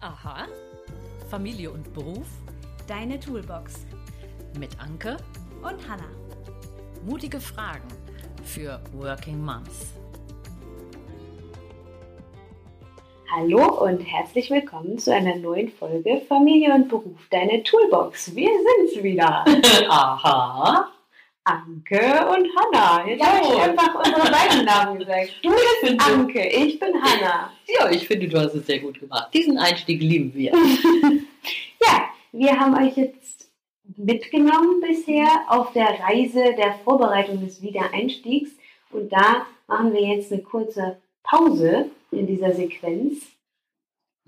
Aha. Familie und Beruf Deine Toolbox mit Anke. und Hannah. Mutige Fragen für Working Moms. Hallo und herzlich willkommen zu einer neuen Folge Familie und Beruf Deine Toolbox. Wir sind's wieder. Aha. Anke und Hannah. Jetzt habe ich einfach unsere beiden Namen gesagt. Du bist Anke, ich bin Hannah. Ja, ich finde, du hast es sehr gut gemacht. Diesen Einstieg lieben wir. Ja, wir haben euch jetzt mitgenommen bisher auf der Reise der Vorbereitung des Wiedereinstiegs. Und da machen wir jetzt eine kurze Pause in dieser Sequenz.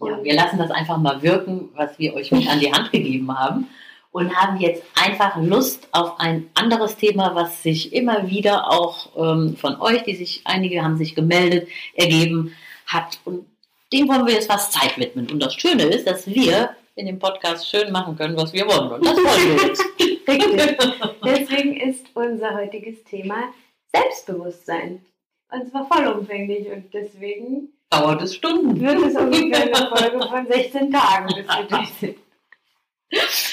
Ja, wir lassen das einfach mal wirken, was wir euch mit an die Hand gegeben haben. Und haben jetzt einfach Lust auf ein anderes Thema, was sich immer wieder auch ähm, von euch, die sich, einige haben sich gemeldet, ergeben hat. Und dem wollen wir jetzt was Zeit widmen. Und das Schöne ist, dass wir in dem Podcast schön machen können, was wir wollen. Und das wollen wir jetzt. Deswegen ist unser heutiges Thema Selbstbewusstsein. Und zwar vollumfänglich. Und deswegen Dauert es Stunden. wird es ungefähr eine Folge von 16 Tagen, bis wir durch sind.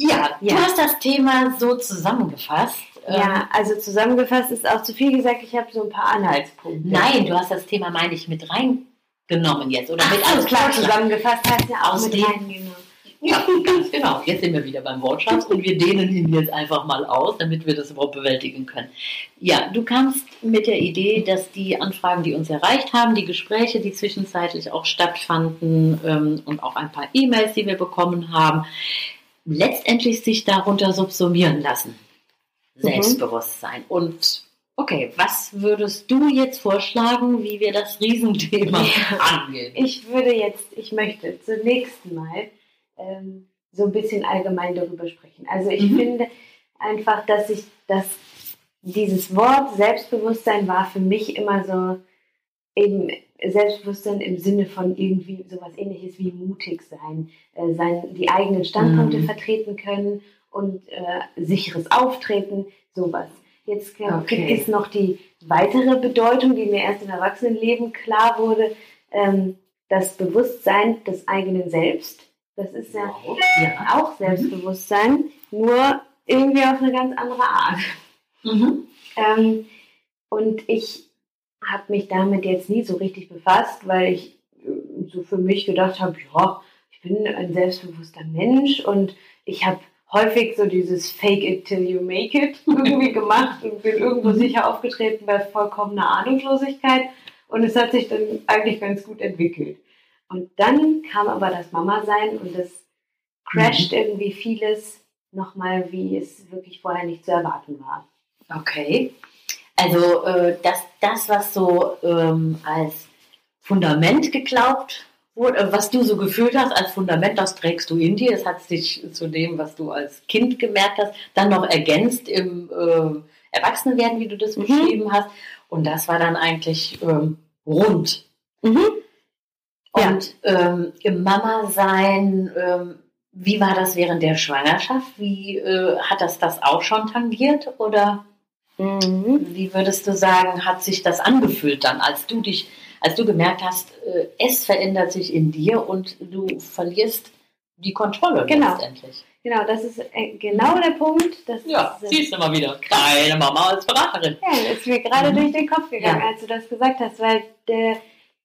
Ja, Ja. du hast das Thema so zusammengefasst. Ja, also zusammengefasst ist auch zu viel gesagt. Ich habe so ein paar Anhaltspunkte. Ähm, nein, du hast das Thema, meine ich, mit reingenommen jetzt. Oder mit Ach, so, klar, zusammengefasst heißt ja auch mit reingenommen. Ja, ganz genau. Jetzt sind wir wieder beim Wortschatz und wir dehnen ihn jetzt einfach mal aus, damit wir das überhaupt bewältigen können. Ja, du kamst mit der Idee, dass die Anfragen, die uns erreicht haben, die Gespräche, die zwischenzeitlich auch stattfanden ähm, und auch ein paar E-Mails, die wir bekommen haben, letztendlich sich darunter subsumieren lassen. Mhm. Selbstbewusstsein. Und okay, was würdest du jetzt vorschlagen, wie wir das Riesenthema angehen? Ich würde jetzt, ich möchte zunächst mal ähm, so ein bisschen allgemein darüber sprechen. Also ich Mhm. finde einfach, dass ich das, dieses Wort Selbstbewusstsein war für mich immer so eben Selbstbewusstsein im Sinne von irgendwie sowas ähnliches wie mutig sein, äh, sein die eigenen Standpunkte Mhm. vertreten können und äh, sicheres Auftreten, sowas. Jetzt äh, Okay. gibt es noch die weitere Bedeutung, die mir erst im Erwachsenenleben klar wurde, ähm, das Bewusstsein des eigenen Selbst. Das ist ja Wow. ja. auch Selbstbewusstsein, nur irgendwie auf eine ganz andere Art. Mhm. Ähm, und ich habe mich damit jetzt nie so richtig befasst, weil ich äh, so für mich gedacht habe, ja, ich bin ein selbstbewusster Mensch und ich habe häufig so dieses Fake it till you make it irgendwie gemacht und bin irgendwo sicher aufgetreten bei vollkommener Ahnungslosigkeit und es hat sich dann eigentlich ganz gut entwickelt. Und dann kam aber das Mama-Sein und das crasht irgendwie vieles nochmal, wie es wirklich vorher nicht zu erwarten war. Okay. Also äh, das, das, was so ähm, als Fundament geglaubt wurde, äh, was du so gefühlt hast als Fundament, das trägst du in dir. Das hat sich zu dem, was du als Kind gemerkt hast, dann noch ergänzt im äh, Erwachsenenwerden, wie du das Mhm. beschrieben hast. Und das war dann eigentlich ähm, rund. Ja. Und ähm, im Mama-Sein, ähm, wie war das während der Schwangerschaft? Wie äh, hat das das auch schon tangiert? Oder Mhm. wie würdest du sagen, hat sich das angefühlt dann, als du dich, als du gemerkt hast, äh, es verändert sich in dir und du verlierst die Kontrolle Genau. letztendlich? Genau, das ist äh, genau der Punkt. Das Ja, ist, siehst du mal wieder. Keine Mama als Beraterin. Ja, ist mir gerade Mhm. durch den Kopf gegangen, Ja. als du das gesagt hast, weil der,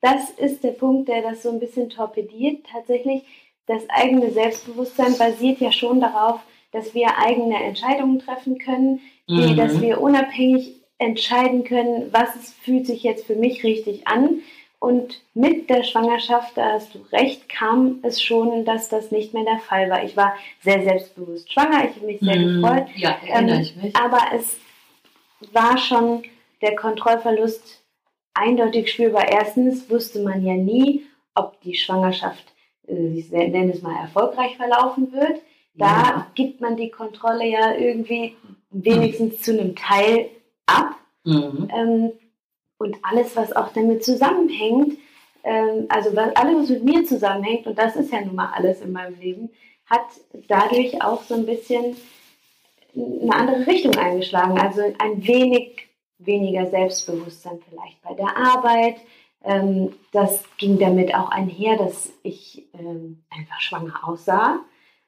das ist der Punkt, der das so ein bisschen torpediert. Tatsächlich, das eigene Selbstbewusstsein basiert ja schon darauf, dass wir eigene Entscheidungen treffen können, die, Mhm. dass wir unabhängig entscheiden können, was es fühlt sich jetzt für mich richtig an. Und mit der Schwangerschaft, da hast du recht, kam es schon, dass das nicht mehr der Fall war. Ich war sehr selbstbewusst schwanger, ich habe mich sehr Mhm. gefreut. Ja, erinnere Ähm, ich mich. Aber es war schon der Kontrollverlust eindeutig spürbar. Erstens wusste man ja nie, ob die Schwangerschaft, äh, ich nenne es mal, erfolgreich verlaufen wird. Da gibt man die Kontrolle ja irgendwie wenigstens zu einem Teil ab. Mhm. Ähm, und alles, was auch damit zusammenhängt, ähm, also was, alles, was mit mir zusammenhängt, und das ist ja nun mal alles in meinem Leben, hat dadurch auch so ein bisschen eine andere Richtung eingeschlagen. Also ein wenig weniger Selbstbewusstsein vielleicht bei der Arbeit. Ähm, das ging damit auch einher, dass ich ähm, einfach schwanger aussah.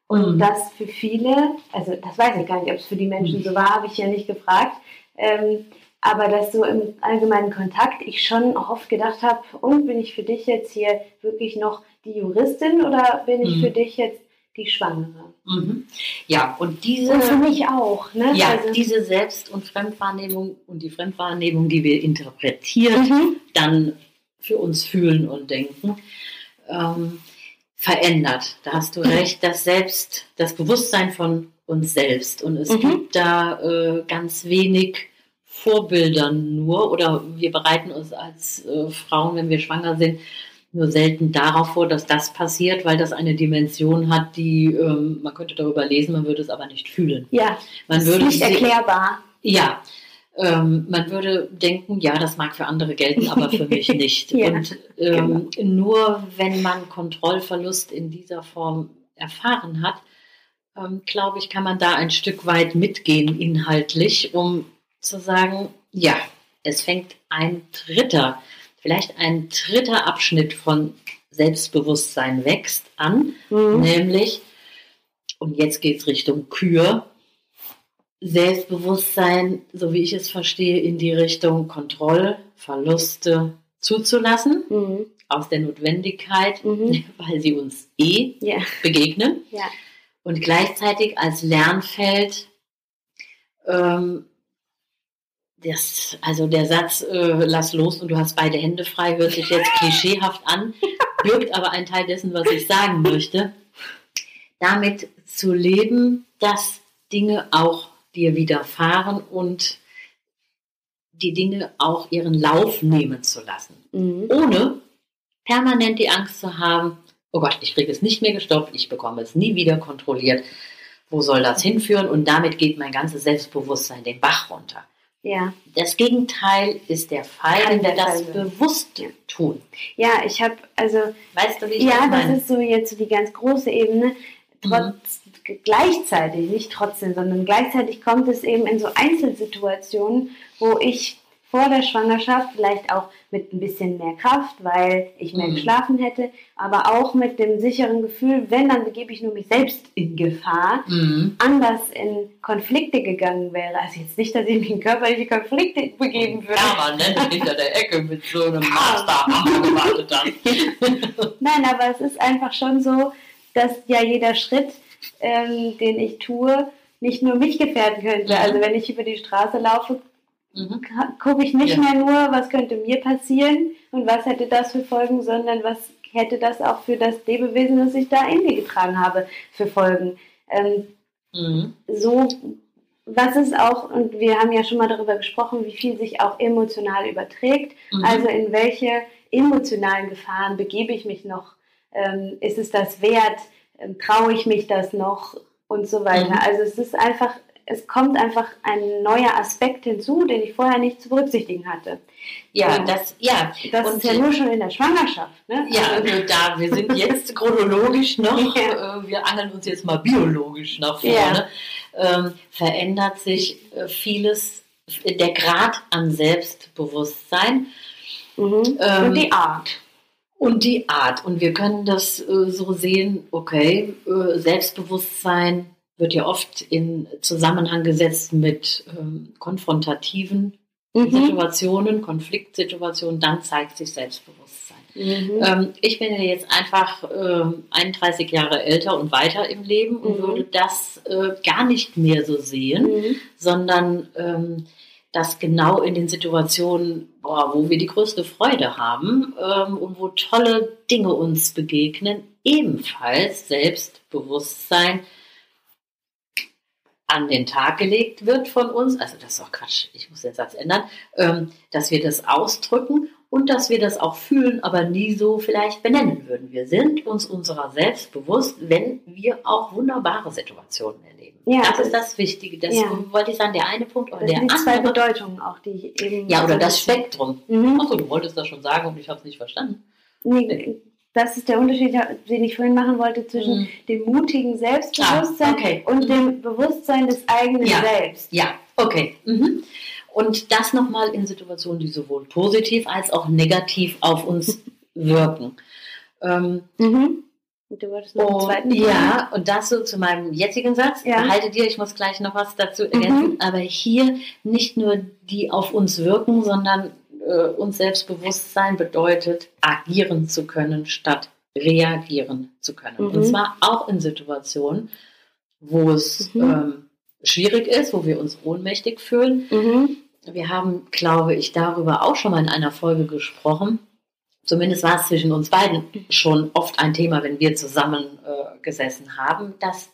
Und Mhm. das für viele, also das weiß ich gar nicht, ob es für die Menschen so war, habe ich ja nicht gefragt. Ähm, aber dass so im allgemeinen Kontakt ich schon oft gedacht habe, und bin ich für dich jetzt hier wirklich noch die Juristin oder bin ich Mhm. für dich jetzt die Schwangere? Mhm. Ja, und diese, Und für mich auch, ne? ja, also, diese Selbst- und Fremdwahrnehmung und die Fremdwahrnehmung, die wir interpretieren, Mhm. dann für uns fühlen und denken, ähm, verändert. Da hast du recht, das Selbst, das Bewusstsein von uns selbst. Und es Mhm. gibt da äh, ganz wenig Vorbilder nur, oder wir bereiten uns als äh, Frauen, wenn wir schwanger sind, nur selten darauf vor, dass das passiert, weil das eine Dimension hat, die ähm, man könnte darüber lesen, man würde es aber nicht fühlen. ja, Man ist würde nicht sie- erklärbar. ja, ähm, man würde denken, ja, das mag für andere gelten, aber für mich nicht. Ja, Und ähm, nur wenn man Kontrollverlust in dieser Form erfahren hat, ähm, glaube ich, kann man da ein Stück weit mitgehen inhaltlich, um zu sagen, ja, es fängt ein dritter, vielleicht ein dritter Abschnitt von Selbstbewusstsein wächst an, Mhm. nämlich, und jetzt geht es Richtung Kür, Selbstbewusstsein, so wie ich es verstehe, in die Richtung Kontrollverluste zuzulassen, Mhm. aus der Notwendigkeit, Mhm. weil sie uns eh Ja, begegnen ja. und gleichzeitig als Lernfeld ähm, das, also der Satz, äh, lass los und du hast beide Hände frei, hört sich jetzt klischeehaft an, birgt aber einen Teil dessen, was ich sagen möchte. Damit zu leben, dass Dinge auch dir widerfahren und die Dinge auch ihren Lauf nehmen zu lassen. Mhm. Ohne permanent die Angst zu haben, oh Gott, ich kriege es nicht mehr gestoppt, ich bekomme es nie wieder kontrolliert. Wo soll das hinführen? Und damit geht mein ganzes Selbstbewusstsein den Bach runter. Ja. Das Gegenteil ist der Fall, Kann wenn wir das Fall bewusst tun. Ja, ich habe, also, Weißt du, wie ich ja, das das meine? ist so jetzt so die ganz große Ebene. Trotz, g- gleichzeitig, nicht trotzdem, sondern gleichzeitig kommt es eben in so Einzelsituationen, wo ich vor der Schwangerschaft vielleicht auch mit ein bisschen mehr Kraft, weil ich mehr Mhm. geschlafen hätte, aber auch mit dem sicheren Gefühl, wenn, dann begebe ich nur mich selbst in Gefahr, Mhm. anders in Konflikte gegangen wäre. Also jetzt nicht, dass ich mich in körperliche Konflikte begeben würde. Permanent hinter der Ecke mit so einem Masterhammer gewartet dann. Nein, aber es ist einfach schon so, dass ja jeder Schritt, ähm, den ich tue, nicht nur mich gefährden könnte. Mhm. Also wenn ich über die Straße laufe, Mhm. gucke ich nicht Ja. mehr nur, was könnte mir passieren und was hätte das für Folgen, sondern was hätte das auch für das Lebewesen, das ich da in mir getragen habe, für Folgen. Ähm, Mhm. so, was ist auch, und wir haben ja schon mal darüber gesprochen, wie viel sich auch emotional überträgt. Mhm. Also in welche emotionalen Gefahren begebe ich mich noch? Ähm, ist es das wert? Ähm, traue ich mich das noch? Und so weiter. Mhm. Also es ist einfach, es kommt einfach ein neuer Aspekt hinzu, den ich vorher nicht zu berücksichtigen hatte. ja, das, ja. Das Und ist ja nur schon in der Schwangerschaft. Ne? Ja, Also, da, wir sind jetzt chronologisch noch, Ja. äh, wir angeln uns jetzt mal biologisch nach vorne, ähm, verändert sich äh, vieles, der Grad an Selbstbewusstsein mhm. ähm, und die Art. Und die Art. Und wir können das äh, so sehen, okay, äh, Selbstbewusstsein wird ja oft in Zusammenhang gesetzt mit ähm, konfrontativen Mhm. Situationen, Konfliktsituationen, dann zeigt sich Selbstbewusstsein. Mhm. Ähm, ich bin ja jetzt einfach ähm, 31 Jahre älter und weiter im Leben und Mhm. würde das äh, gar nicht mehr so sehen, Mhm. sondern ähm, das genau in den Situationen, boah, wo wir die größte Freude haben ähm, und wo tolle Dinge uns begegnen, ebenfalls Selbstbewusstsein an den Tag gelegt wird von uns, also das ist auch Quatsch, ich muss den Satz ändern, ähm, dass wir das ausdrücken und dass wir das auch fühlen, aber nie so vielleicht benennen würden. Wir sind uns unserer selbst bewusst, wenn wir auch wunderbare Situationen erleben. Ja, das ist das Wichtige. Das Ja. wollte ich sagen, der eine Punkt oder der die zwei andere. Bedeutungen auch, die ich eben. Ja, oder das Spektrum. Mhm. Achso, du wolltest das schon sagen und ich habe es nicht verstanden. Nee, das ist der Unterschied, den ich vorhin machen wollte zwischen Mhm. dem mutigen Selbstbewusstsein Ah, okay. und Mhm. dem Bewusstsein des eigenen Ja. Selbst. Ja, okay. Mhm. Und das nochmal in Situationen, die sowohl positiv als auch negativ auf uns wirken. Ähm, Mhm. Und du wolltest noch einen Und, zweiten ja, und das so zu meinem jetzigen Satz. Ja. Behalte dir, ich muss gleich noch was dazu ergänzen. Aber hier nicht nur die auf uns wirken, sondern äh, uns Selbstbewusstsein bedeutet, agieren zu können, statt reagieren zu können. Mhm. Und zwar auch in Situationen, wo es Mhm. ähm, schwierig ist, wo wir uns ohnmächtig fühlen. Mhm. Wir haben, glaube ich, darüber auch schon mal in einer Folge gesprochen. Zumindest war es zwischen uns beiden schon oft ein Thema, wenn wir zusammen äh, gesessen haben, dass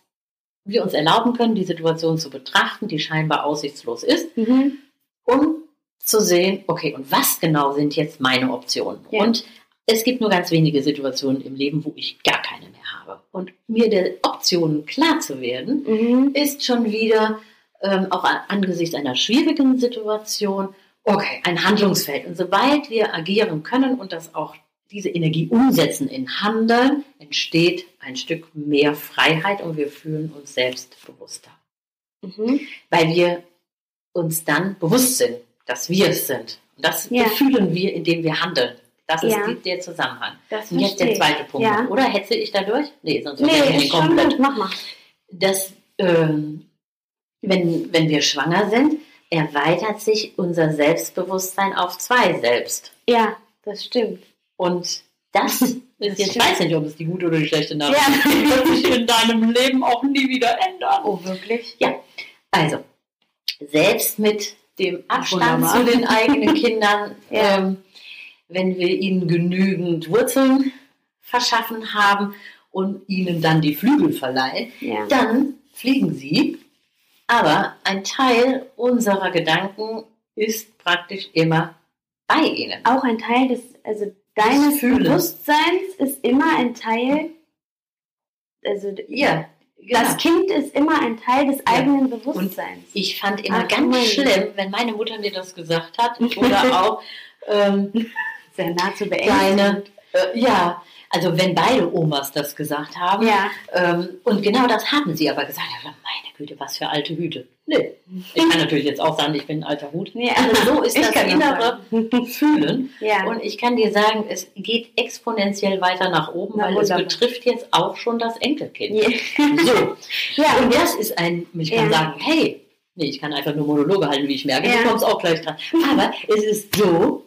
wir uns erlauben können, die Situation zu betrachten, die scheinbar aussichtslos ist, Mhm. um zu sehen, okay, und was genau sind jetzt meine Optionen? Ja. Und es gibt nur ganz wenige Situationen im Leben, wo ich gar keine habe. Und mir der Optionen klar zu werden, Mhm. ist schon wieder ähm, auch an, angesichts einer schwierigen Situation, okay, ein Handlungsfeld. Und sobald wir agieren können und das auch diese Energie umsetzen in Handeln, entsteht ein Stück mehr Freiheit und wir fühlen uns selbstbewusster. Mhm. Weil wir uns dann bewusst sind, dass wir es sind. Und das Ja. fühlen wir, indem wir handeln. Das ist Ja. der Zusammenhang. Das Und jetzt der zweite Punkt. Ja. Oder hetze ich dadurch? Nee, sonst Nee, ich schon komplett gut. Mach mal. dass ähm, wenn, wenn wir schwanger sind, erweitert sich unser Selbstbewusstsein auf zwei selbst. Ja, das stimmt. Und das ist jetzt, ich weiß nicht, ob es die gute oder die schlechte Nachricht Ja. ist. Die wird sich in deinem Leben auch nie wieder ändern. Oh, wirklich? Also, selbst mit dem Abstand Wunderbar. zu den eigenen Kindern, Ja. ähm, wenn wir ihnen genügend Wurzeln verschaffen haben und ihnen dann die Flügel verleihen, Ja. dann fliegen sie. Aber ein Teil unserer Gedanken ist praktisch immer bei ihnen. Auch ein Teil des, also deines. Bewusstseins ist immer ein Teil, also Ja, das genau. Kind ist immer ein Teil des eigenen Bewusstseins. Ich fand immer Ach, ganz schlimm, wenn meine Mutter mir das gesagt hat oder auch ähm, Sehr nah zu deine, äh, ja, also wenn beide Omas das gesagt haben. Ja. Ähm, und genau das haben sie aber gesagt. Ja, meine Güte, was für alte Hüte. Nee. Ich kann natürlich jetzt auch sagen, ich bin ein alter Hut. Ja. Also so ist Ich das innere. Fühlen. Ja. Und ich kann dir sagen, es geht exponentiell weiter nach oben, Na, weil es wunderbar. betrifft jetzt auch schon das Enkelkind. ja. So. ja. Und das ist ein, ich kann sagen, hey, nee, ich kann einfach nur Monologe halten, wie ich merke, du kommst auch gleich dran. Aber es ist so,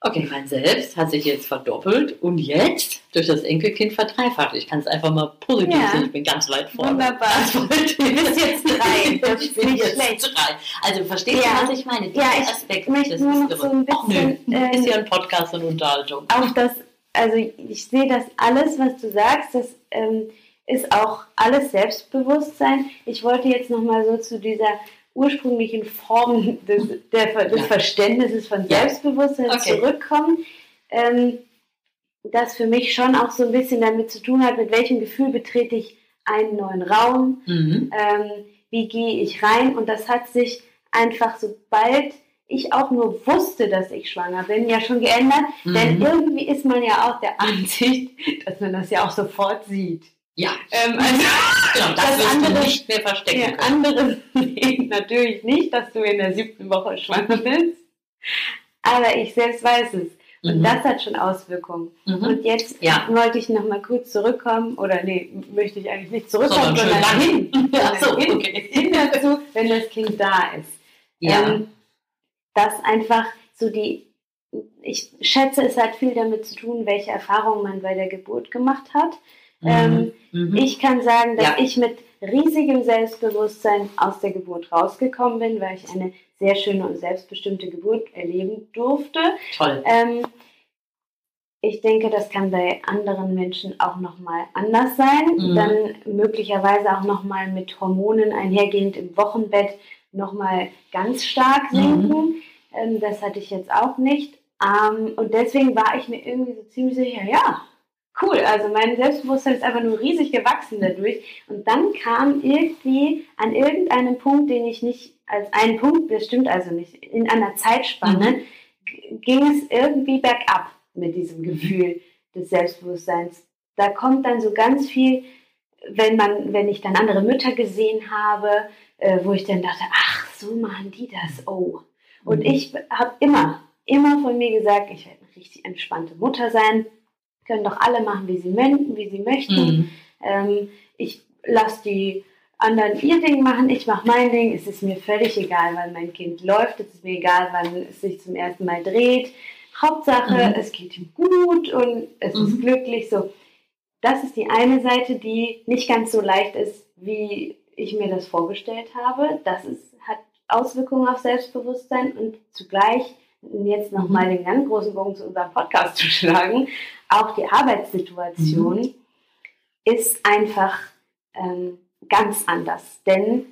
okay, mein Selbst hat sich jetzt verdoppelt und jetzt durch das Enkelkind verdreifacht. Ich kann es einfach mal positiv Ja. sehen, ich bin ganz weit vorne. Wunderbar. Du bist jetzt drei, das ich bin jetzt schlecht. drei. Also verstehst Ja. du, was ich meine? Ja, Dieser ich Aspekt, möchte das nur ist noch irre. so ein Ach, bisschen, ähm, ist ja ein Podcast und Unterhaltung. auch das, also ich sehe das alles, was du sagst, das ähm, ist auch alles Selbstbewusstsein. Ich wollte jetzt nochmal so zu dieser ursprünglichen Form des, der, des Ja. Verständnisses von. Selbstbewusstsein Okay. zurückkommen, ähm, das für mich schon auch so ein bisschen damit zu tun hat, mit welchem Gefühl betrete ich einen neuen Raum, Mhm. ähm, wie gehe ich rein und das hat sich einfach, sobald ich auch nur wusste, dass ich schwanger bin, ja schon geändert, denn Mhm. irgendwie ist man ja auch der Ansicht, dass man das ja auch sofort sieht. Ja, Ähm, also, genau, das, Das wirst andere- du nicht mehr verstecken ja, können. andere sehen natürlich nicht, dass du in der siebten Woche schwanger bist, aber ich selbst weiß es. Und Mhm. das hat schon Auswirkungen. Mhm. Und jetzt Ja. wollte ich noch mal kurz zurückkommen, oder nee, möchte ich eigentlich nicht zurückkommen, Sondern sondern, hin. Ach so, hin, okay. hin dazu, wenn das Kind da ist. Ja. Ähm, dass einfach so die, ich schätze, es hat viel damit zu tun, welche Erfahrungen man bei der Geburt gemacht hat. Ähm, Mhm. Ich kann sagen, dass Ja. ich mit riesigem Selbstbewusstsein aus der Geburt rausgekommen bin, weil ich eine sehr schöne und selbstbestimmte Geburt erleben durfte. Toll. Ähm, ich denke, das kann bei anderen Menschen auch nochmal anders sein. Mhm. Dann möglicherweise auch nochmal mit Hormonen einhergehend im Wochenbett nochmal ganz stark Mhm. sinken. Ähm, das hatte ich jetzt auch nicht. Ähm, und deswegen war ich mir irgendwie so ziemlich sicher, ja, cool. Also mein Selbstbewusstsein ist einfach nur riesig gewachsen dadurch. Und dann kam irgendwie an irgendeinem Punkt, den ich nicht als einen Punkt, das stimmt also nicht, in einer Zeitspanne, g- ging es irgendwie bergab mit diesem Gefühl des Selbstbewusstseins. Da kommt dann so ganz viel, wenn man, wenn ich dann andere Mütter gesehen habe, äh, wo ich dann dachte, ach, so machen die das, oh. Und Mhm. ich habe immer, immer von mir gesagt, ich werde eine richtig entspannte Mutter sein. Können doch alle machen, wie sie, wie sie möchten. Mhm. Ähm, ich lasse die anderen ihr Ding machen, ich mache mein Ding. Es ist mir völlig egal, wann mein Kind läuft. Es ist mir egal, wann es sich zum ersten Mal dreht. Hauptsache, mhm. es geht ihm gut und es mhm. ist glücklich. So, das ist die eine Seite, die nicht ganz so leicht ist, wie ich mir das vorgestellt habe. Das ist, hat Auswirkungen auf Selbstbewusstsein und zugleich, jetzt nochmal mhm. den ganz großen Bogen zu unserem Podcast zu schlagen, auch die Arbeitssituation mhm. ist einfach ähm, ganz anders, denn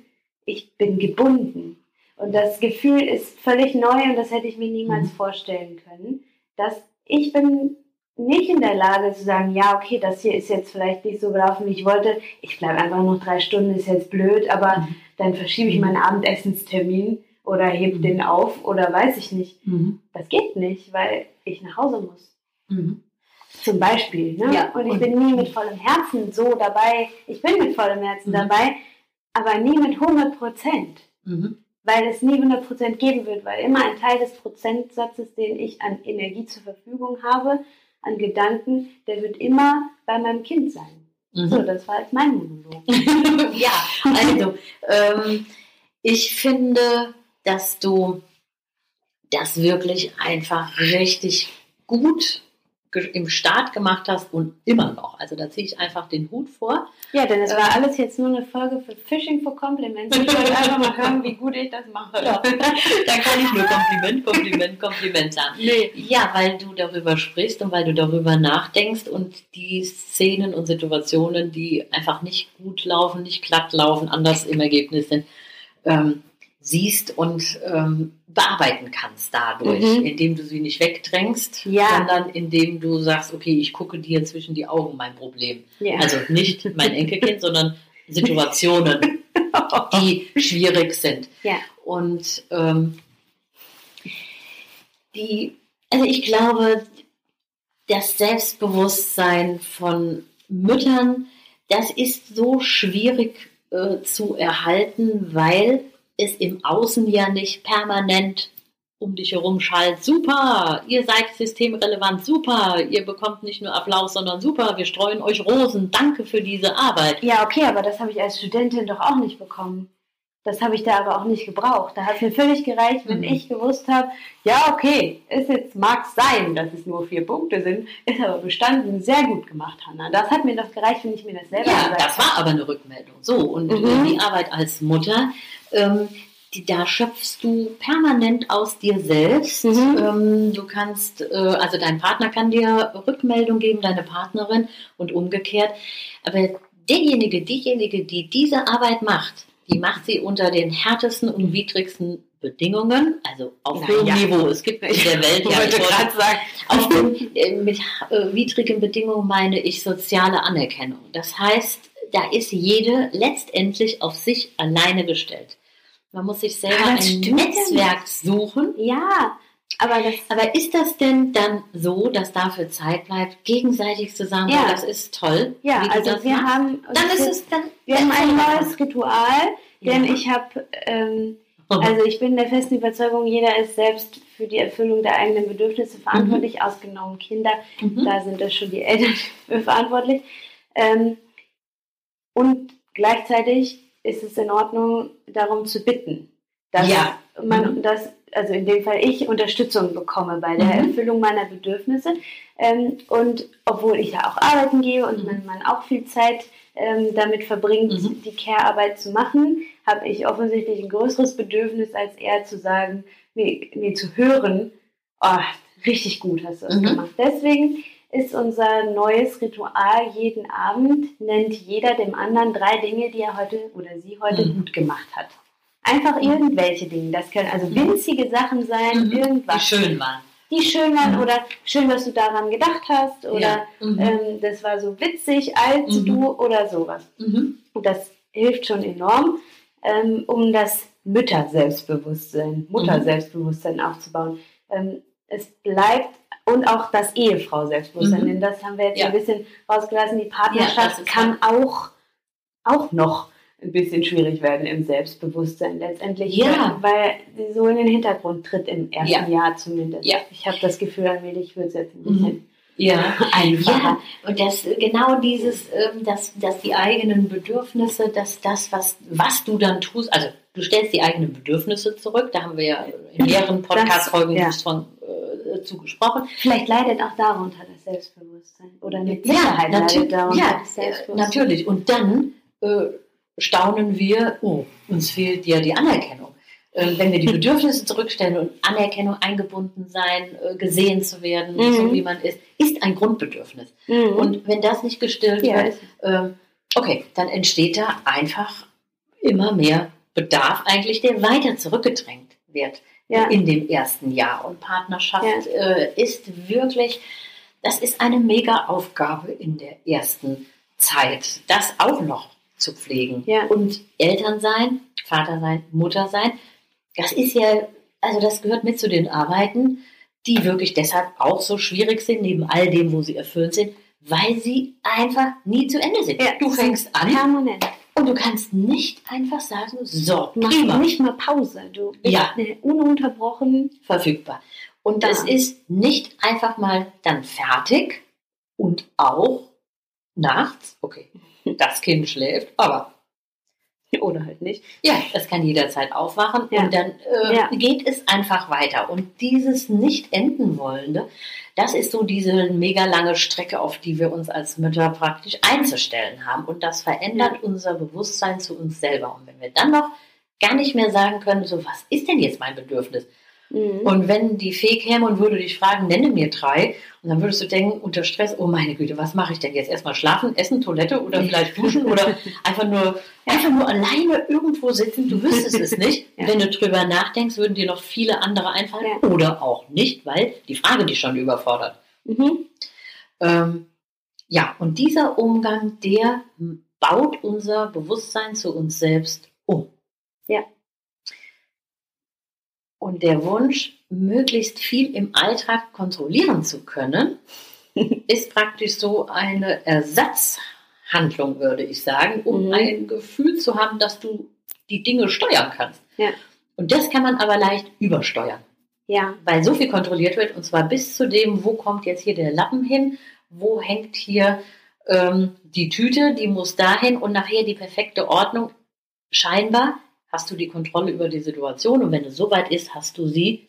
ich bin gebunden. Und das Gefühl ist völlig neu und das hätte ich mir niemals mhm. vorstellen können, dass ich bin nicht in der Lage zu sagen, ja, okay, das hier ist jetzt vielleicht nicht so gelaufen, wie ich wollte. Ich bleibe einfach noch drei Stunden, ist jetzt blöd, aber mhm. dann verschiebe ich meinen Abendessenstermin oder hebe mhm. den auf oder weiß ich nicht. Mhm. Das geht nicht, weil ich nach Hause muss. Mhm. Zum Beispiel. Ne? Ja, und ich und bin nie mit vollem Herzen so dabei. Ich bin mit vollem Herzen mhm. dabei, aber nie mit 100 Prozent. Mhm. Weil es nie 100 Prozent geben wird, weil immer ein Teil des Prozentsatzes, den ich an Energie zur Verfügung habe, an Gedanken, der wird immer bei meinem Kind sein. Mhm. So, das war jetzt mein Monolog. ja, also ähm, ich finde, dass du das wirklich einfach richtig gut im Start gemacht hast und immer noch. Also da ziehe ich einfach den Hut vor. Ja, denn es war ähm, alles jetzt nur eine Folge für Fishing for Compliments. Ich wollte einfach mal hören, wie gut ich das mache. Ja. da kann ich nur Kompliment, Kompliment, Kompliment sagen. Nee. Ja, weil du darüber sprichst und weil du darüber nachdenkst und die Szenen und Situationen, die einfach nicht gut laufen, nicht glatt laufen, anders im Ergebnis sind, ähm, siehst und ähm, bearbeiten kannst dadurch, mhm. indem du sie nicht wegdrängst, ja. sondern indem du sagst, okay, ich gucke dir zwischen die Augen mein Problem. Ja. Also nicht mein Enkelkind, sondern Situationen, die schwierig sind. Ja. Und ähm, die, also ich glaube, das Selbstbewusstsein von Müttern, das ist so schwierig äh, zu erhalten, weil es im Außen ja nicht permanent um dich herum schallt, super, ihr seid systemrelevant, super, ihr bekommt nicht nur Applaus, sondern super, wir streuen euch Rosen, danke für diese Arbeit. Ja, okay, aber das habe ich als Studentin doch auch nicht bekommen. Das habe ich da aber auch nicht gebraucht. Da hat es mir völlig gereicht, wenn mhm. ich gewusst habe, ja, okay, ist jetzt, mag sein, dass es nur vier Punkte sind, ist aber bestanden, sehr gut gemacht, Hanna. Das hat mir doch gereicht, wenn ich mir das selber Ja, das war aber eine Rückmeldung. So, und mhm. die Arbeit als Mutter ähm, die, da schöpfst du permanent aus dir selbst. Mhm. Ähm, du kannst, äh, also dein Partner kann dir Rückmeldung geben, deine Partnerin und umgekehrt. Aber derjenige, diejenige, die diese Arbeit macht, die macht sie unter den härtesten und widrigsten Bedingungen, also auf hohem ja. Niveau. Es gibt in der Welt ja, ich wollte sagen, auf den, äh, mit äh, widrigen Bedingungen meine ich soziale Anerkennung. Das heißt, da ist jede letztendlich auf sich alleine gestellt. Man muss sich selber ein Netzwerk suchen. Ja, aber, das, aber ist das denn dann so, dass dafür Zeit bleibt, gegenseitig zu sagen, ja. das ist toll? Ja, also wir machst? haben, dann ist es dann wir haben ein neues Ritual, denn ja. ich habe, ähm, also ich bin der festen Überzeugung, jeder ist selbst für die Erfüllung der eigenen Bedürfnisse verantwortlich, mhm. ausgenommen Kinder, mhm. da sind das schon die Eltern verantwortlich. Ähm, und gleichzeitig ist es in Ordnung, darum zu bitten, dass ja. man mhm. das, also in dem Fall ich Unterstützung bekomme bei der mhm. Erfüllung meiner Bedürfnisse. Ähm, und obwohl ich ja auch arbeiten gehe und mhm. Mann auch viel Zeit ähm, damit verbringt, mhm. die Care-Arbeit zu machen, habe ich offensichtlich ein größeres Bedürfnis als er zu sagen, nee, nee zu hören, oh, richtig gut hast du das mhm. gemacht. Deswegen ist unser neues Ritual. Jeden Abend nennt jeder dem anderen drei Dinge, die er heute oder sie heute mhm. gut gemacht hat. Einfach irgendwelche Dinge. Das können also winzige Sachen sein, mhm. irgendwas. Die schön waren. Die schön waren mhm. oder schön, dass du daran gedacht hast oder ja. mhm. ähm, das war so witzig, als mhm. du oder sowas. Mhm. Und das hilft schon enorm, ähm, um das Mütter-Selbstbewusstsein, Mutter-Selbstbewusstsein aufzubauen. Ähm, es bleibt und auch das Ehefrau-Selbstbewusstsein, mhm. denn das haben wir jetzt ja. ein bisschen rausgelassen. Die Partnerschaft ja, kann auch, auch noch ein bisschen schwierig werden im Selbstbewusstsein letztendlich, ja. weil sie so in den Hintergrund tritt im ersten ja. Jahr zumindest. Ja. Ich habe das Gefühl, allmählich wird es jetzt ein bisschen. Mhm. Ja, einfach. Ja, und das genau dieses, ähm, dass, dass die eigenen Bedürfnisse, dass das, was, was du dann tust, also du stellst die eigenen Bedürfnisse zurück, da haben wir ja in mehreren Podcast-Folgen ja. von zu gesprochen. Vielleicht leidet auch darunter das Selbstbewusstsein. Oder mit Sicherheit ja, leidet darunter ja, das Selbstbewusstsein. Natürlich. Und dann äh, staunen wir, oh, uns fehlt ja die Anerkennung. Äh, wenn wir die Bedürfnisse zurückstellen und Anerkennung eingebunden sein, äh, gesehen zu werden, mhm. so wie man ist, ist ein Grundbedürfnis. Mhm. Und wenn das nicht gestillt ja. wird, äh, okay, dann entsteht da einfach immer mehr Bedarf eigentlich, der weiter zurückgedrängt wird ja. in dem ersten Jahr. Und Partnerschaft ja. äh, ist wirklich, das ist eine mega Aufgabe in der ersten Zeit, das auch noch zu pflegen. Ja. Und Eltern sein, Vater sein, Mutter sein, das ist ja, also das gehört mit zu den Arbeiten, die wirklich deshalb auch so schwierig sind, neben all dem, wo sie erfüllt sind, weil sie einfach nie zu Ende sind. Ja, du fängst an. Permanent. Du kannst nicht einfach sagen, so, du machst nicht mal Pause. Du bist ja. ununterbrochen verfügbar. Und das ja. ist nicht einfach mal dann fertig und auch nachts, okay, das Kind schläft, aber oder halt nicht. Ja, es kann jederzeit aufwachen ja. und dann äh, ja. geht es einfach weiter. Und dieses nicht enden wollende, das ist so diese mega lange Strecke, auf die wir uns als Mütter praktisch einzustellen haben. Und das verändert ja. unser Bewusstsein zu uns selber. Und wenn wir dann noch gar nicht mehr sagen können, so was ist denn jetzt mein Bedürfnis? Mhm. Und wenn die Fee käme und würde dich fragen, nenne mir drei, und dann würdest du denken, unter Stress, oh meine Güte, was mache ich denn jetzt? Erstmal schlafen, essen, Toilette oder vielleicht duschen oder einfach nur, einfach nur alleine irgendwo sitzen, du wüsstest es nicht. Ja. Wenn du drüber nachdenkst, würden dir noch viele andere einfallen ja. oder auch nicht, weil die Frage dich schon überfordert. Mhm. Ähm, ja, und dieser Umgang, der baut unser Bewusstsein zu uns selbst um. Ja. Und der Wunsch, möglichst viel im Alltag kontrollieren zu können, ist praktisch so eine Ersatzhandlung, würde ich sagen, um mhm. ein Gefühl zu haben, dass du die Dinge steuern kannst. Ja. Und das kann man aber leicht übersteuern. Ja. Weil so viel kontrolliert wird, und zwar bis zu dem, wo kommt jetzt hier der Lappen hin, wo hängt hier ähm, die Tüte, die muss dahin und nachher die perfekte Ordnung. Scheinbar hast du die Kontrolle über die Situation und wenn es soweit ist, hast du sie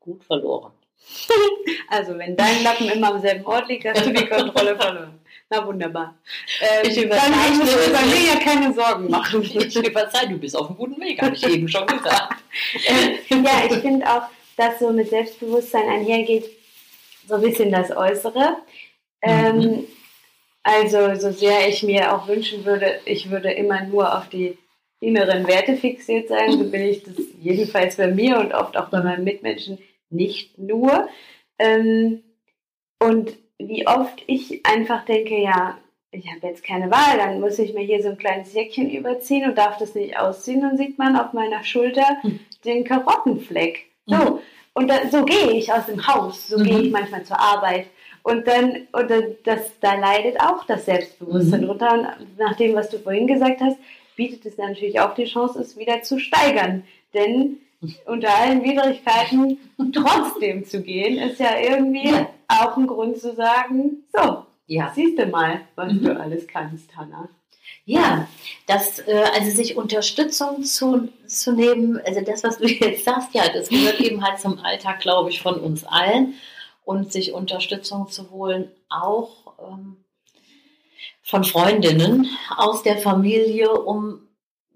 gut verloren. Also wenn dein Lappen immer am selben Ort liegt, hast du die Kontrolle verloren. Na wunderbar. Ähm, ich dann musst du über mir ja keine Sorgen machen. Ich überzeuge, du bist auf einem guten Weg, habe ich eben schon gesagt. ja, ich finde auch, dass so mit Selbstbewusstsein einhergeht, so ein bisschen das Äußere. Ähm, mhm. Also so sehr ich mir auch wünschen würde, ich würde immer nur auf die inneren Werte fixiert sein, so bin ich das jedenfalls bei mir und oft auch bei meinen Mitmenschen nicht nur. Ähm, und wie oft ich einfach denke, ja, ich habe jetzt keine Wahl, dann muss ich mir hier so ein kleines Jäckchen überziehen und darf das nicht ausziehen. Dann sieht man auf meiner Schulter hm. den Karottenfleck. So. Mhm. Und da, so gehe ich aus dem Haus, so mhm. gehe ich manchmal zur Arbeit. Und dann, und das, da leidet auch das Selbstbewusstsein mhm. drunter. Und nach dem, was du vorhin gesagt hast, bietet es natürlich auch die Chance, es wieder zu steigern. Denn unter allen Widrigkeiten trotzdem zu gehen, ist ja irgendwie ja. auch ein Grund zu sagen, so, ja. siehst du mal, was mhm. du alles kannst, Hanna. Ja, das, äh, also sich Unterstützung zu, zu nehmen, also das, was du jetzt sagst, ja, das gehört eben halt zum Alltag, glaube ich, von uns allen. Und sich Unterstützung zu holen, auch ähm, von Freundinnen aus der Familie, um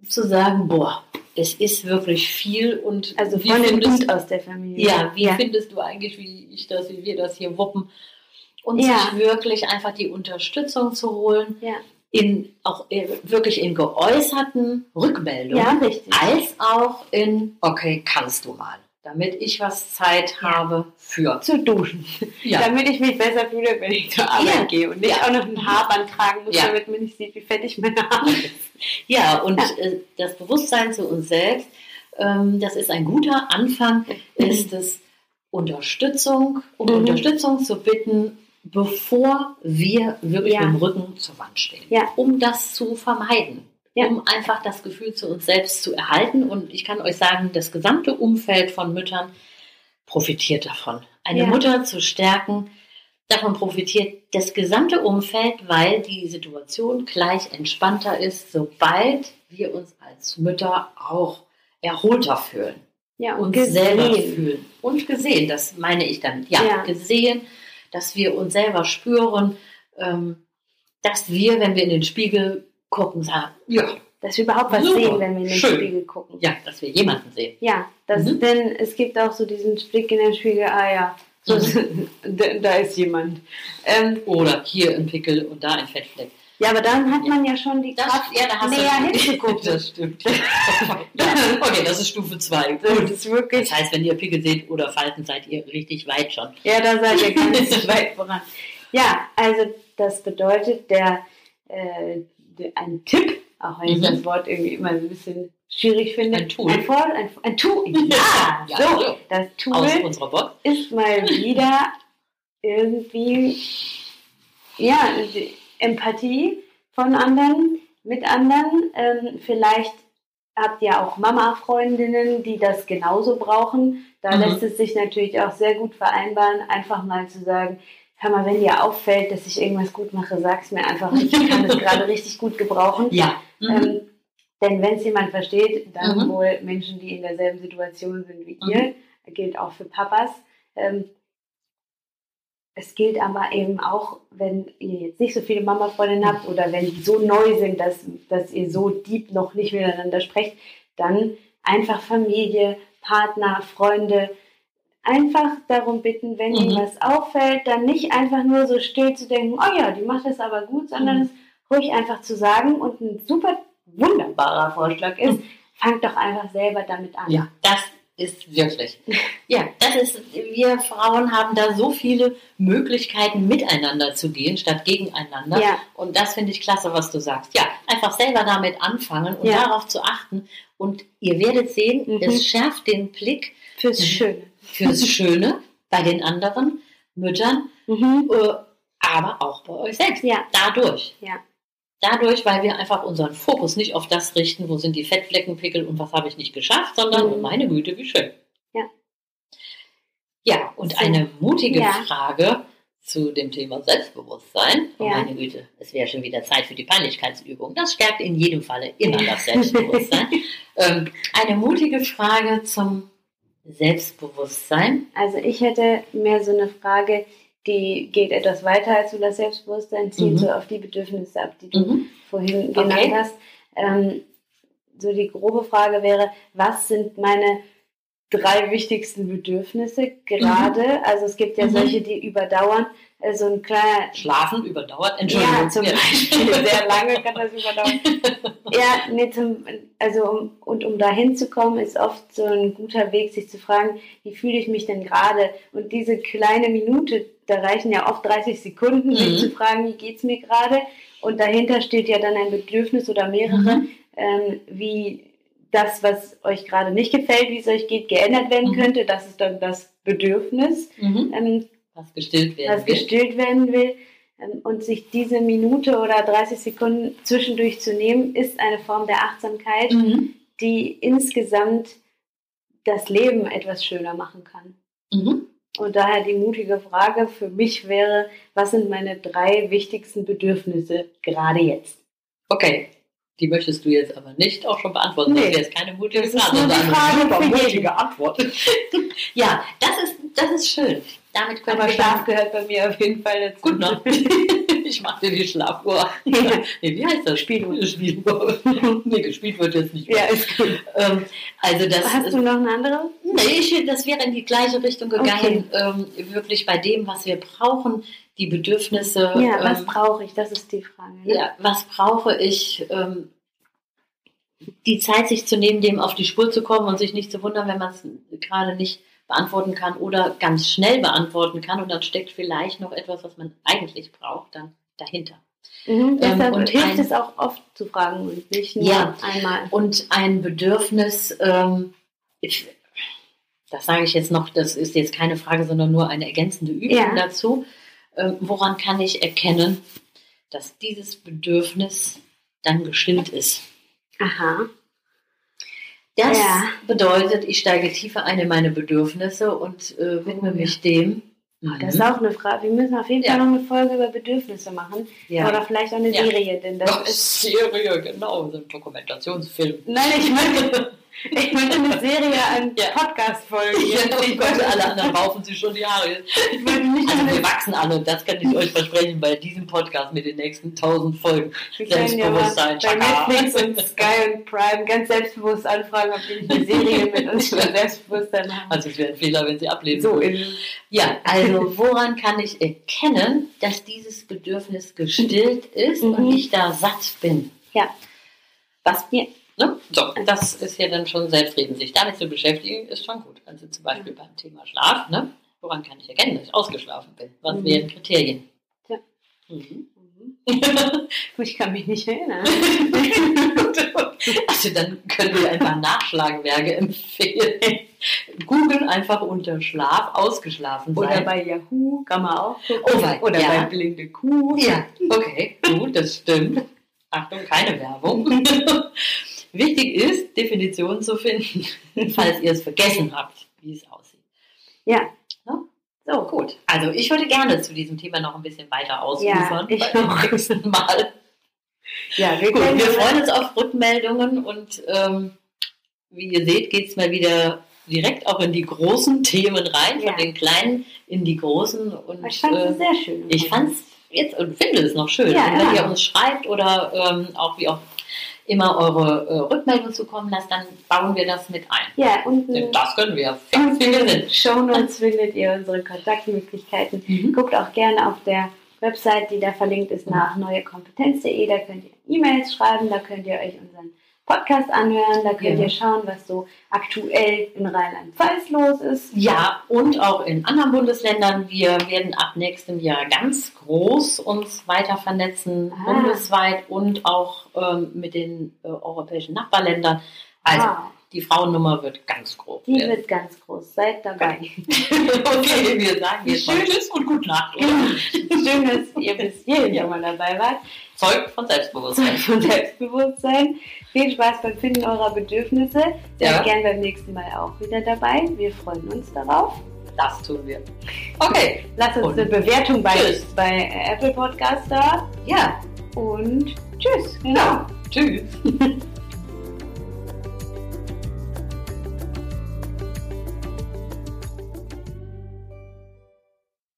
zu sagen, boah, es ist wirklich viel und also wie findest, aus der Familie. Ja, wie ja. findest du eigentlich, wie ich das, wie wir das hier wuppen? Und ja. sich wirklich einfach die Unterstützung zu holen, ja. in auch wirklich in geäußerten Rückmeldungen, als auch in, okay, kannst du mal damit ich was Zeit ja. habe für. Zu duschen. Ja. Damit ich mich besser fühle, wenn ich zur Arbeit ja. gehe und nicht auch noch ein Haarband tragen muss, damit man nicht sieht, wie fettig meine Haare ist. Ja, und äh, das Bewusstsein zu uns selbst, ähm, das ist ein guter Anfang, ist es Unterstützung, um mhm. Unterstützung zu bitten, bevor wir wirklich mit dem Rücken zur Wand stehen. Um das zu vermeiden ja. um einfach das Gefühl zu uns selbst zu erhalten. Und ich kann euch sagen, das gesamte Umfeld von Müttern profitiert davon. Eine ja. Mutter zu stärken, davon profitiert das gesamte Umfeld, weil die Situation gleich entspannter ist, sobald wir uns als Mütter auch erholter fühlen. Ja, uns gesehen. selber fühlen. Und gesehen, das meine ich damit. Ja, Ja. gesehen, dass wir uns selber spüren, ähm, dass wir, wenn wir in den Spiegel gucken, sagen, ja, Dass wir überhaupt was Super. sehen, wenn wir in den Schön. Spiegel gucken. ja, dass wir jemanden sehen. Ja, das, Mhm. denn es gibt auch so diesen Blick in den Spiegel, ah ja, so, Mhm. da, ist jemand. Ähm, Oder hier ein Pickel und da ein Fettfleck. ja, aber dann hat man ja schon die Das, Kraft, ja, da hast näher hinzugucken. Das stimmt. ja, okay, das ist Stufe 2. Das Gut. ist wirklich, Das heißt, wenn ihr Pickel seht oder Falten, seid ihr richtig weit schon. ja, da seid ihr ganz weit voran. Ja, also das bedeutet, der, äh, ein Tipp, auch wenn ich Mhm. das Wort irgendwie immer ein bisschen schwierig finde, Ein Tool. ein, Vor, ein, ein Tool, ja, Ja, so, so. das Tool ist mal wieder irgendwie ja Empathie von anderen mit anderen. Ähm, vielleicht habt ihr auch Mama-Freundinnen, die das genauso brauchen. Da Mhm. lässt es sich natürlich auch sehr gut vereinbaren, einfach mal zu sagen, hör mal, wenn dir auffällt, dass ich irgendwas gut mache, sag's mir einfach. Ich kann es gerade richtig gut gebrauchen. Ja. Mhm. Ähm, denn wenn es jemand versteht, dann Mhm. wohl Menschen, die in derselben Situation sind wie Mhm. ihr, gilt auch für Papas. Ähm, es gilt aber eben auch, wenn ihr jetzt nicht so viele Mama-Freundinnen habt oder wenn die so neu sind, dass, dass ihr so deep noch nicht miteinander sprecht, dann einfach Familie, Partner, Freunde, einfach darum bitten, wenn Mhm. ihnen was auffällt, dann nicht einfach nur so still zu denken, oh ja, die macht das aber gut, sondern Mhm. es ruhig einfach zu sagen und ein super wunderbarer Vorschlag ist, fangt doch einfach selber damit an. Ja, das ist wirklich. Ja, das ist, wir Frauen haben da so viele Möglichkeiten, miteinander zu gehen, statt gegeneinander. Ja. Und das finde ich klasse, was du sagst. Ja, einfach selber damit anfangen und Ja. darauf zu achten. Und ihr werdet sehen, Mhm. es schärft den Blick Fürs Mhm. Schöne. fürs Schöne bei den anderen Müttern, Mhm. äh, aber auch bei euch selbst. Ja. Dadurch. Ja. Dadurch, weil wir einfach unseren Fokus nicht auf das richten, wo sind die Fettflecken, Pickel und was habe ich nicht geschafft, sondern, Mhm. meine Güte, wie schön. Ja. Ja, und So. eine mutige Ja. Frage zu dem Thema Selbstbewusstsein. Oh Ja. meine Güte, es wäre schon wieder Zeit für die Peinlichkeitsübung. Das stärkt in jedem Falle immer das Selbstbewusstsein. ähm, eine mutige Frage zum Selbstbewusstsein. Also ich hätte mehr so eine Frage, die geht etwas weiter als nur das Selbstbewusstsein, zielt Mhm. so auf die Bedürfnisse ab, die du Mhm. vorhin Okay. genannt hast. Ähm, so die grobe Frage wäre, was sind meine drei wichtigsten Bedürfnisse gerade? Also es gibt ja Mhm. solche, die überdauern. Äh, So ein kleiner Schlafen überdauert. Entschuldigung. Ja, zum Beispiel. Sehr lange kann das überdauern. Ja, nee, zum, also um, und um da hinzukommen, ist oft so ein guter Weg, sich zu fragen, wie fühle ich mich denn gerade? Und diese kleine Minute, da reichen ja oft 30 Sekunden, sich Mhm. zu fragen, wie geht's mir gerade? Und dahinter steht ja dann ein Bedürfnis oder mehrere, Mhm. ähm, wie das, was euch gerade nicht gefällt, wie es euch geht, geändert werden Mhm. könnte. Das ist dann das Bedürfnis. Mhm. Ähm, Was gestillt werden was will. gestillt werden will. Ähm, Und sich diese Minute oder 30 Sekunden zwischendurch zu nehmen, ist eine Form der Achtsamkeit, Mhm. die insgesamt das Leben etwas schöner machen kann. Mhm. Und daher die mutige Frage für mich wäre, was sind meine drei wichtigsten Bedürfnisse gerade jetzt? Okay. Die möchtest du jetzt aber nicht auch schon beantworten. Nee. Das wäre jetzt keine mutige Das ist Frage, sondern Frage eine jeden. mutige Antwort. ja, das ist, das ist schön. Damit können Aber wir Schlaf gehört bei mir auf jeden Fall dazu. Gut, ne? Ich mache dir die Schlafuhr. nee, wie heißt das? Spieluhr. Spieluhr. nee, gespielt wird jetzt nicht mehr. Ja, ist gut. Ähm, also das Hast du noch eine andere? Nee, ich, das wäre in die gleiche Richtung gegangen. Ähm, wirklich bei dem, was wir brauchen, die Bedürfnisse. Ja, was ähm, brauche ich? Das ist die Frage. Ne? ja, was brauche ich? Ähm, die Zeit sich zu nehmen, dem auf die Spur zu kommen und sich nicht zu wundern, wenn man es gerade nicht beantworten kann oder ganz schnell beantworten kann und dann steckt vielleicht noch etwas, was man eigentlich braucht, dann dahinter. Mhm, Ähm, deshalb und hilft ein- es auch oft zu fragen und nicht nur Ja. einmal. Und ein Bedürfnis, ähm, ich, das sage ich jetzt noch, das ist jetzt keine Frage, sondern nur eine ergänzende Übung Ja. dazu. Ähm, woran kann ich erkennen, dass dieses Bedürfnis dann gestillt ist? Aha. Das Ja. bedeutet, ich steige tiefer ein in meine Bedürfnisse und äh, widme Oh, ja. mich dem, Oh, das ist auch eine Frage. Wir müssen auf jeden Fall Ja. noch eine Folge über Bedürfnisse machen. Ja. Oder vielleicht auch eine Ja. Serie, denn das Ach, ist. Serie, genau, so ein Dokumentationsfilm. Nein, ich meine, ich meine eine Serie an Ja. Podcast-Folgen. Ja, ich, oh Gott, wollte, alle anderen raufen sich schon die Haare. ich wollte nicht Also wir wachsen alle, das kann ich euch versprechen bei diesem Podcast mit den nächsten tausend Folgen. wir können ja Selbstbewusstsein, bei. Netflix und Sky und Prime ganz selbstbewusst anfragen, ob die nicht eine Serie mit uns über Selbstbewusstsein haben. Also es wäre ein Fehler, wenn sie ablehnen. So ist es. Ja, also woran kann ich erkennen, dass dieses Bedürfnis gestillt ist Mhm. und ich da satt bin? Ja. Was Ja. Ne? So, das ist ja dann schon selbstredend. Sich damit zu beschäftigen, ist schon gut. Also zum Beispiel beim Thema Schlaf, ne? Woran kann ich erkennen, dass ich ausgeschlafen bin? Was Mhm. wären Kriterien? Tja. Mhm. Ich kann mich nicht erinnern. Also dann können wir einfach Nachschlagewerke empfehlen. Google einfach unter Schlaf ausgeschlafen sein. Oder bei Yahoo kann man auch gucken. Oh, bei- Oder ja. bei Blinde Kuh. Ja, okay, gut, das stimmt. Achtung, keine Werbung. Wichtig ist, Definitionen zu finden, falls ihr es vergessen habt, wie es aussieht. Ja. Ja? So, gut. Also ich würde gerne zu diesem Thema noch ein bisschen weiter ausufern. ich beim nächsten Mal. Ja, wir Gut, wir ja- freuen uns auf Rückmeldungen und ähm, wie ihr seht, geht es mal wieder direkt auch in die großen Themen rein, Ja. von den kleinen in die großen. Und, Ich fand äh, es sehr schön. ich fand es jetzt und finde es noch schön. Ja, und wenn ja. ihr uns schreibt oder ähm, auch wie auch immer eure äh, Rückmeldung zukommen lasst, dann bauen wir das mit ein. Ja, unten Denn das können wir fix, in den Shownotes findet ihr unsere Kontaktmöglichkeiten. Mhm. Guckt auch gerne auf der Website, die da verlinkt ist, nach neuekompetenz.de. Da könnt ihr E-Mails schreiben, da könnt ihr euch unseren Podcast anhören, da könnt Ja. ihr schauen, was so aktuell in Rheinland-Pfalz los ist. Ja, und auch in anderen Bundesländern. Wir werden ab nächstem Jahr ganz groß uns weiter vernetzen, Ah. bundesweit und auch ähm, mit den äh, europäischen Nachbarländern. Also Ah, die Frauennummer wird ganz groß die werden. wird ganz groß. Seid dabei. okay, wir sagen jetzt mal Schön. Tschüss und Gute Nacht. Oder? Schön, dass ihr bis hierhin Ja. schon mal dabei wart. Zeugt von Selbstbewusstsein. Zeug von Selbstbewusstsein. Viel Spaß beim Finden eurer Bedürfnisse. Seid Ja. gern beim nächsten Mal auch wieder dabei. Wir freuen uns darauf. Das tun wir. Okay, Lasst uns Und eine Bewertung bei, tschüss. bei Apple Podcast da. ja, Und tschüss. genau. Tschüss.